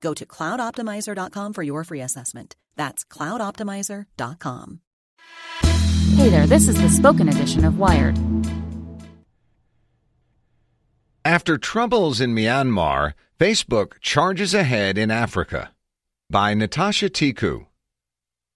Go to cloudoptimizer.com for your free assessment. That's cloudoptimizer.com. Hey there, this is the spoken edition of Wired. After troubles in Myanmar, Facebook charges ahead in Africa. By Natasha Tiku.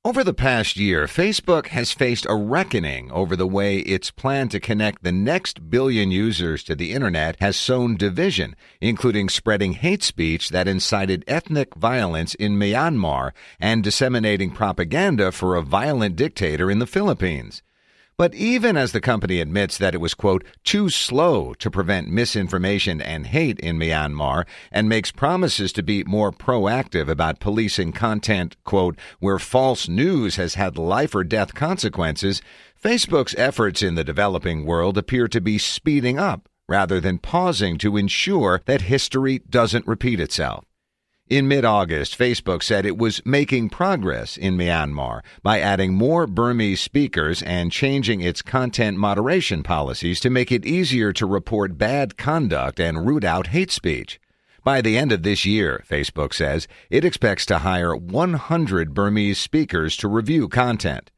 Over the past year, Facebook has faced a reckoning over the way its plan to connect the next billion users to the internet has sown division, including spreading hate speech that incited ethnic violence in Myanmar and disseminating propaganda for a violent dictator in the Philippines. But even as the company admits that it was, quote, too slow to prevent misinformation and hate in Myanmar and makes promises to be more proactive about policing content, quote, where false news has had life or death consequences, Facebook's efforts in the developing world appear to be speeding up rather than pausing to ensure that history doesn't repeat itself. In mid August, Facebook said it was making progress in Myanmar by adding more Burmese speakers and changing its content moderation policies to make it easier to report bad conduct and root out hate speech. By the end of this year, Facebook says, it expects to hire 100 Burmese speakers to review content.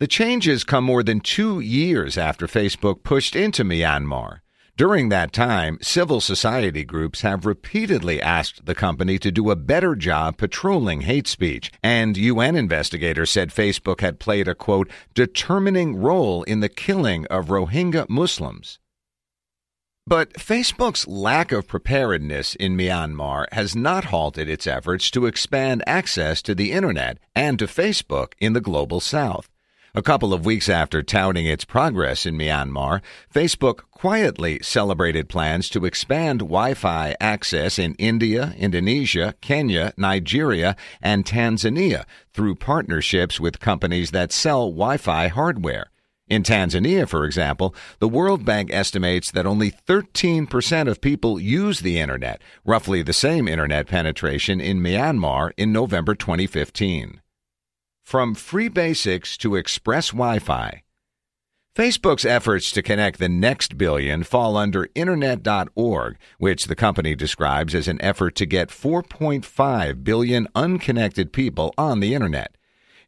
The changes come more than two years after Facebook pushed into Myanmar. During that time, civil society groups have repeatedly asked the company to do a better job patrolling hate speech, and UN investigators said Facebook had played a quote, determining role in the killing of Rohingya Muslims. But Facebook's lack of preparedness in Myanmar has not halted its efforts to expand access to the Internet and to Facebook in the global south. A couple of weeks after touting its progress in Myanmar, Facebook quietly celebrated plans to expand Wi Fi access in India, Indonesia, Kenya, Nigeria, and Tanzania through partnerships with companies that sell Wi Fi hardware. In Tanzania, for example, the World Bank estimates that only 13% of people use the Internet, roughly the same Internet penetration in Myanmar in November 2015. From free basics to express Wi Fi. Facebook's efforts to connect the next billion fall under Internet.org, which the company describes as an effort to get 4.5 billion unconnected people on the Internet.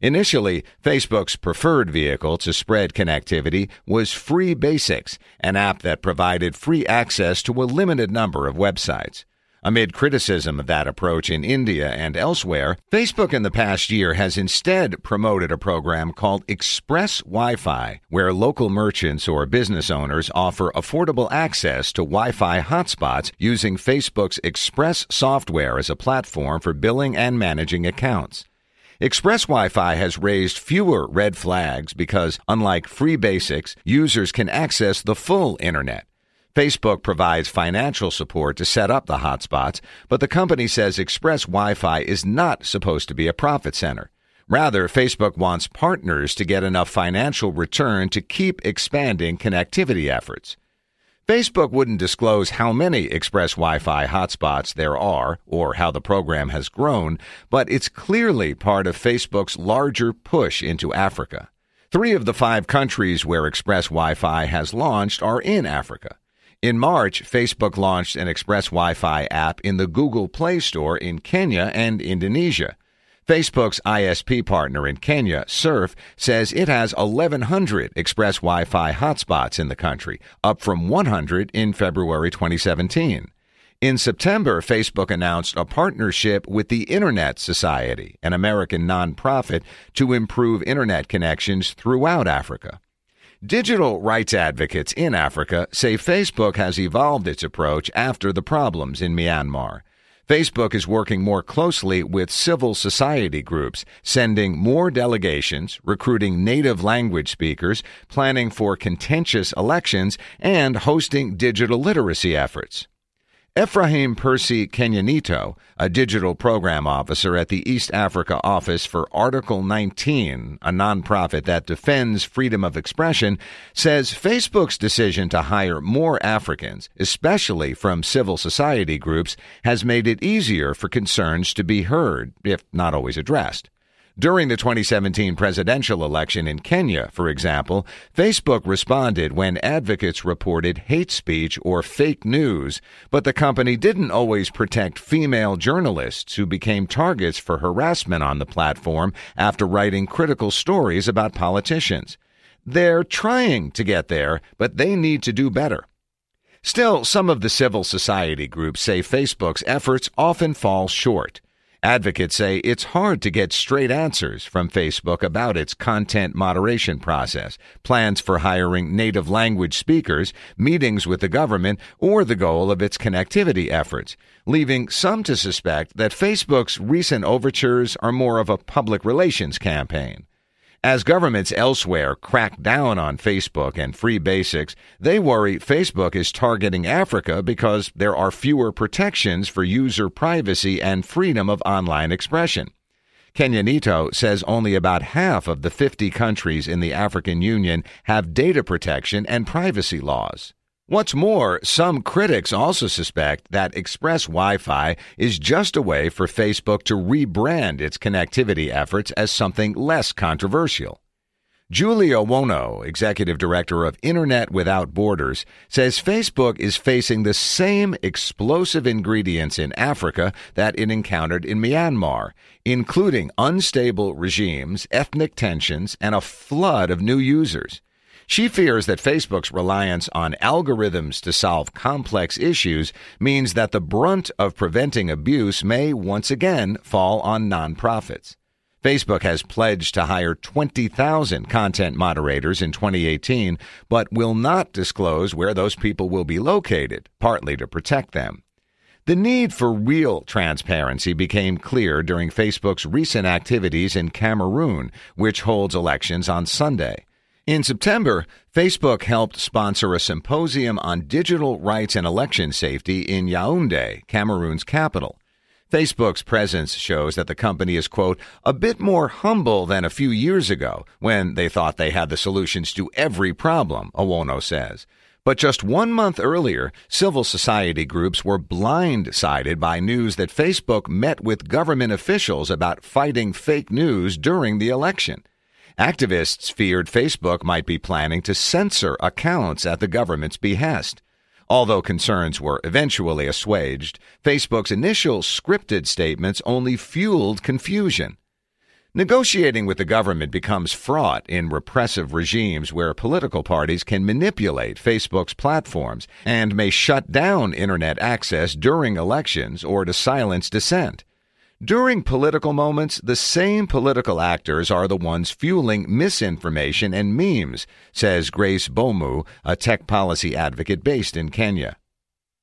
Initially, Facebook's preferred vehicle to spread connectivity was Free Basics, an app that provided free access to a limited number of websites. Amid criticism of that approach in India and elsewhere, Facebook in the past year has instead promoted a program called Express Wi Fi, where local merchants or business owners offer affordable access to Wi Fi hotspots using Facebook's Express software as a platform for billing and managing accounts. Express Wi Fi has raised fewer red flags because, unlike free basics, users can access the full Internet. Facebook provides financial support to set up the hotspots, but the company says Express Wi Fi is not supposed to be a profit center. Rather, Facebook wants partners to get enough financial return to keep expanding connectivity efforts. Facebook wouldn't disclose how many Express Wi Fi hotspots there are or how the program has grown, but it's clearly part of Facebook's larger push into Africa. Three of the five countries where Express Wi Fi has launched are in Africa. In March, Facebook launched an Express Wi Fi app in the Google Play Store in Kenya and Indonesia. Facebook's ISP partner in Kenya, Surf, says it has 1,100 Express Wi Fi hotspots in the country, up from 100 in February 2017. In September, Facebook announced a partnership with the Internet Society, an American nonprofit, to improve Internet connections throughout Africa. Digital rights advocates in Africa say Facebook has evolved its approach after the problems in Myanmar. Facebook is working more closely with civil society groups, sending more delegations, recruiting native language speakers, planning for contentious elections, and hosting digital literacy efforts. Ephraim Percy Kenyanito, a digital program officer at the East Africa Office for Article 19, a nonprofit that defends freedom of expression, says Facebook's decision to hire more Africans, especially from civil society groups, has made it easier for concerns to be heard, if not always addressed. During the 2017 presidential election in Kenya, for example, Facebook responded when advocates reported hate speech or fake news, but the company didn't always protect female journalists who became targets for harassment on the platform after writing critical stories about politicians. They're trying to get there, but they need to do better. Still, some of the civil society groups say Facebook's efforts often fall short. Advocates say it's hard to get straight answers from Facebook about its content moderation process, plans for hiring native language speakers, meetings with the government, or the goal of its connectivity efforts, leaving some to suspect that Facebook's recent overtures are more of a public relations campaign. As governments elsewhere crack down on Facebook and free basics, they worry Facebook is targeting Africa because there are fewer protections for user privacy and freedom of online expression. Kenyanito says only about half of the 50 countries in the African Union have data protection and privacy laws. What's more, some critics also suspect that Express Wi Fi is just a way for Facebook to rebrand its connectivity efforts as something less controversial. Julie Owono, executive director of Internet Without Borders, says Facebook is facing the same explosive ingredients in Africa that it encountered in Myanmar, including unstable regimes, ethnic tensions, and a flood of new users. She fears that Facebook's reliance on algorithms to solve complex issues means that the brunt of preventing abuse may once again fall on nonprofits. Facebook has pledged to hire 20,000 content moderators in 2018, but will not disclose where those people will be located, partly to protect them. The need for real transparency became clear during Facebook's recent activities in Cameroon, which holds elections on Sunday. In September, Facebook helped sponsor a symposium on digital rights and election safety in Yaoundé, Cameroon's capital. Facebook's presence shows that the company is, quote, a bit more humble than a few years ago when they thought they had the solutions to every problem, Owono says. But just one month earlier, civil society groups were blindsided by news that Facebook met with government officials about fighting fake news during the election. Activists feared Facebook might be planning to censor accounts at the government's behest. Although concerns were eventually assuaged, Facebook's initial scripted statements only fueled confusion. Negotiating with the government becomes fraught in repressive regimes where political parties can manipulate Facebook's platforms and may shut down Internet access during elections or to silence dissent. During political moments, the same political actors are the ones fueling misinformation and memes, says Grace Bomu, a tech policy advocate based in Kenya.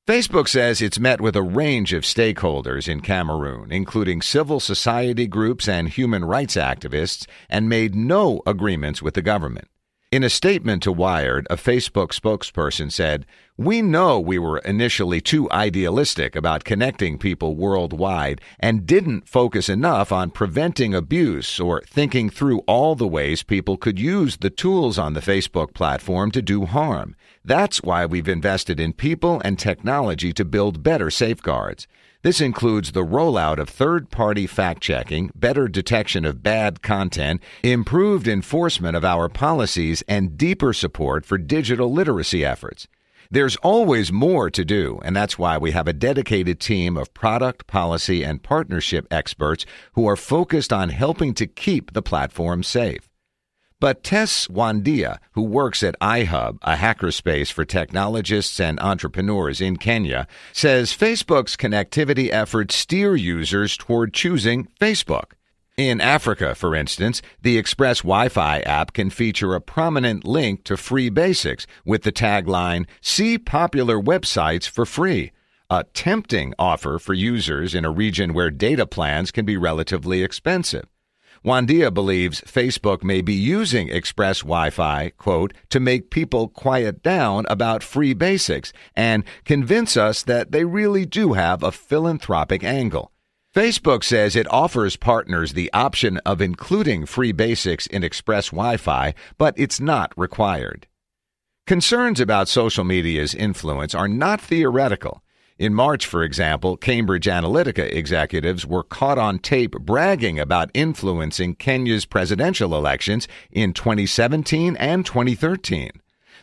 Facebook says it's met with a range of stakeholders in Cameroon, including civil society groups and human rights activists, and made no agreements with the government. In a statement to Wired, a Facebook spokesperson said, We know we were initially too idealistic about connecting people worldwide and didn't focus enough on preventing abuse or thinking through all the ways people could use the tools on the Facebook platform to do harm. That's why we've invested in people and technology to build better safeguards. This includes the rollout of third party fact checking, better detection of bad content, improved enforcement of our policies, and deeper support for digital literacy efforts. There's always more to do, and that's why we have a dedicated team of product, policy, and partnership experts who are focused on helping to keep the platform safe. But Tess Wandia, who works at iHub, a hackerspace for technologists and entrepreneurs in Kenya, says Facebook's connectivity efforts steer users toward choosing Facebook. In Africa, for instance, the Express Wi Fi app can feature a prominent link to free basics with the tagline, See popular websites for free. A tempting offer for users in a region where data plans can be relatively expensive. Wandia believes Facebook may be using Express Wi Fi, quote, to make people quiet down about free basics and convince us that they really do have a philanthropic angle. Facebook says it offers partners the option of including free basics in Express Wi Fi, but it's not required. Concerns about social media's influence are not theoretical. In March, for example, Cambridge Analytica executives were caught on tape bragging about influencing Kenya's presidential elections in 2017 and 2013.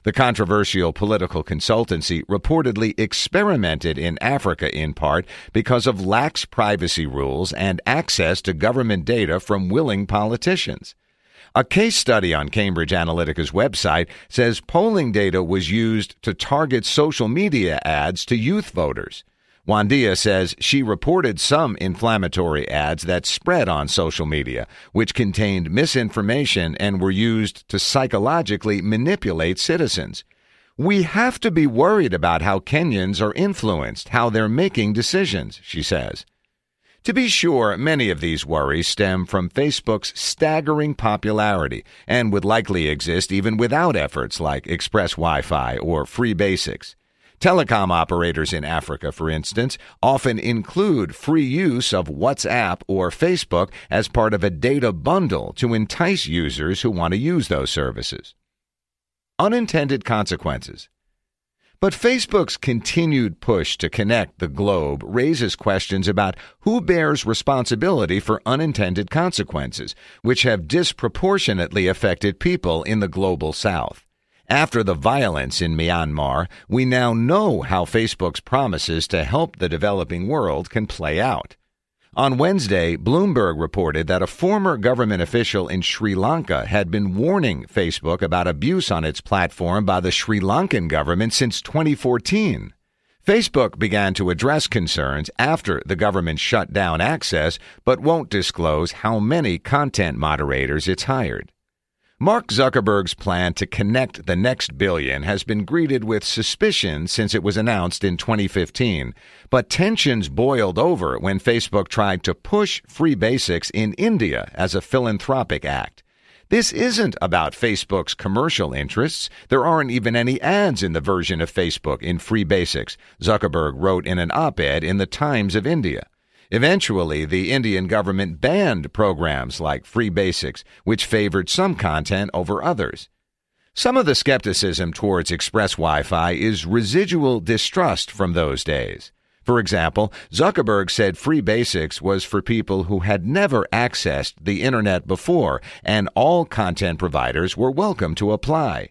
The controversial political consultancy reportedly experimented in Africa in part because of lax privacy rules and access to government data from willing politicians. A case study on Cambridge Analytica's website says polling data was used to target social media ads to youth voters. Wandia says she reported some inflammatory ads that spread on social media, which contained misinformation and were used to psychologically manipulate citizens. We have to be worried about how Kenyans are influenced, how they're making decisions, she says. To be sure, many of these worries stem from Facebook's staggering popularity and would likely exist even without efforts like Express Wi Fi or Free Basics. Telecom operators in Africa, for instance, often include free use of WhatsApp or Facebook as part of a data bundle to entice users who want to use those services. Unintended consequences. But Facebook's continued push to connect the globe raises questions about who bears responsibility for unintended consequences, which have disproportionately affected people in the global south. After the violence in Myanmar, we now know how Facebook's promises to help the developing world can play out. On Wednesday, Bloomberg reported that a former government official in Sri Lanka had been warning Facebook about abuse on its platform by the Sri Lankan government since 2014. Facebook began to address concerns after the government shut down access, but won't disclose how many content moderators it's hired. Mark Zuckerberg's plan to connect the next billion has been greeted with suspicion since it was announced in 2015. But tensions boiled over when Facebook tried to push free basics in India as a philanthropic act. This isn't about Facebook's commercial interests. There aren't even any ads in the version of Facebook in free basics, Zuckerberg wrote in an op ed in the Times of India. Eventually, the Indian government banned programs like Free Basics, which favored some content over others. Some of the skepticism towards Express Wi Fi is residual distrust from those days. For example, Zuckerberg said Free Basics was for people who had never accessed the Internet before, and all content providers were welcome to apply.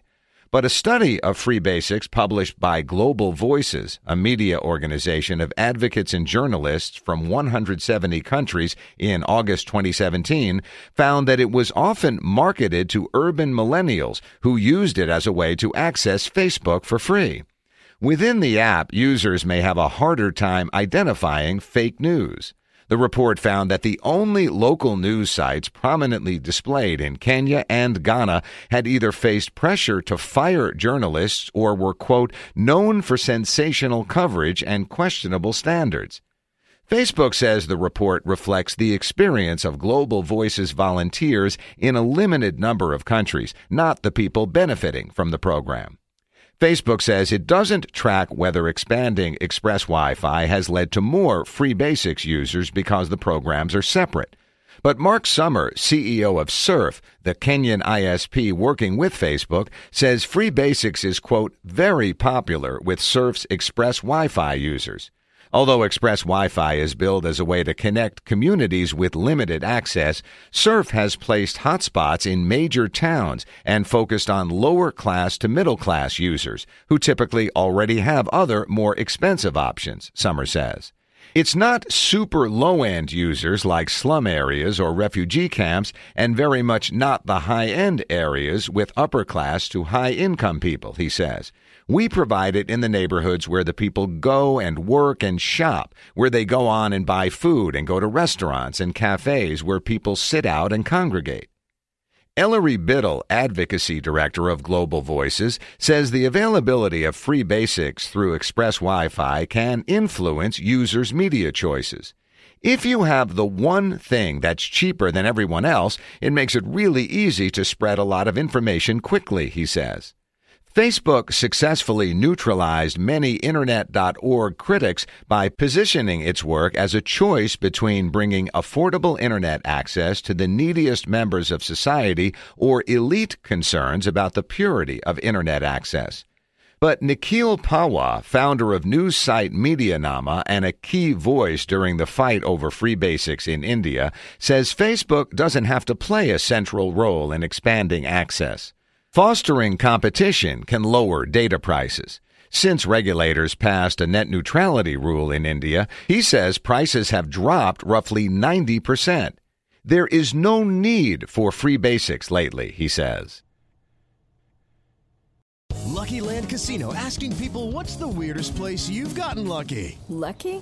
But a study of free basics published by Global Voices, a media organization of advocates and journalists from 170 countries in August 2017, found that it was often marketed to urban millennials who used it as a way to access Facebook for free. Within the app, users may have a harder time identifying fake news. The report found that the only local news sites prominently displayed in Kenya and Ghana had either faced pressure to fire journalists or were, quote, known for sensational coverage and questionable standards. Facebook says the report reflects the experience of Global Voices volunteers in a limited number of countries, not the people benefiting from the program. Facebook says it doesn't track whether expanding Express Wi Fi has led to more Free Basics users because the programs are separate. But Mark Summer, CEO of Surf, the Kenyan ISP working with Facebook, says Free Basics is, quote, very popular with Surf's Express Wi Fi users. Although Express Wi-Fi is billed as a way to connect communities with limited access, Surf has placed hotspots in major towns and focused on lower class to middle class users who typically already have other more expensive options, Summer says. It's not super low end users like slum areas or refugee camps, and very much not the high end areas with upper class to high income people, he says. We provide it in the neighborhoods where the people go and work and shop, where they go on and buy food and go to restaurants and cafes where people sit out and congregate. Ellery Biddle, Advocacy Director of Global Voices, says the availability of free basics through Express Wi Fi can influence users' media choices. If you have the one thing that's cheaper than everyone else, it makes it really easy to spread a lot of information quickly, he says. Facebook successfully neutralized many Internet.org critics by positioning its work as a choice between bringing affordable Internet access to the neediest members of society or elite concerns about the purity of Internet access. But Nikhil Pahwa, founder of news site Medianama and a key voice during the fight over free basics in India, says Facebook doesn't have to play a central role in expanding access. Fostering competition can lower data prices. Since regulators passed a net neutrality rule in India, he says prices have dropped roughly 90%. There is no need for free basics lately, he says. Lucky Land Casino asking people what's the weirdest place you've gotten lucky? Lucky?